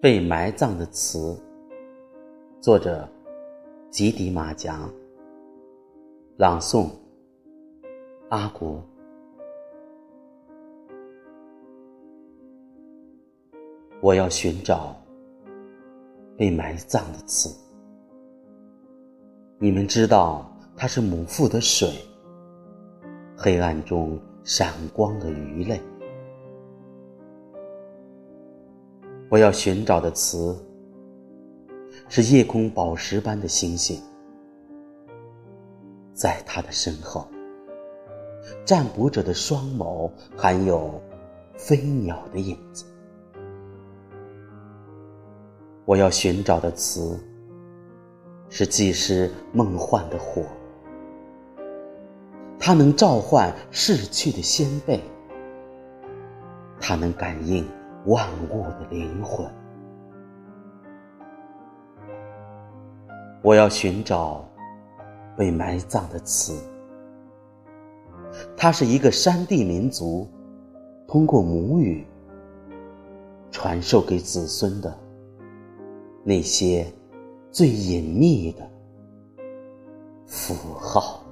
被埋葬的词，作者吉迪马甲，朗诵阿国。我要寻找被埋葬的词。你们知道，它是母腹的水，黑暗中闪光的鱼类。我要寻找的词，是夜空宝石般的星星，在他的身后，占卜者的双眸含有飞鸟的影子。我要寻找的词，是祭师梦幻的火，它能召唤逝去的先辈，它能感应。万物的灵魂，我要寻找被埋葬的词。它是一个山地民族通过母语传授给子孙的那些最隐秘的符号。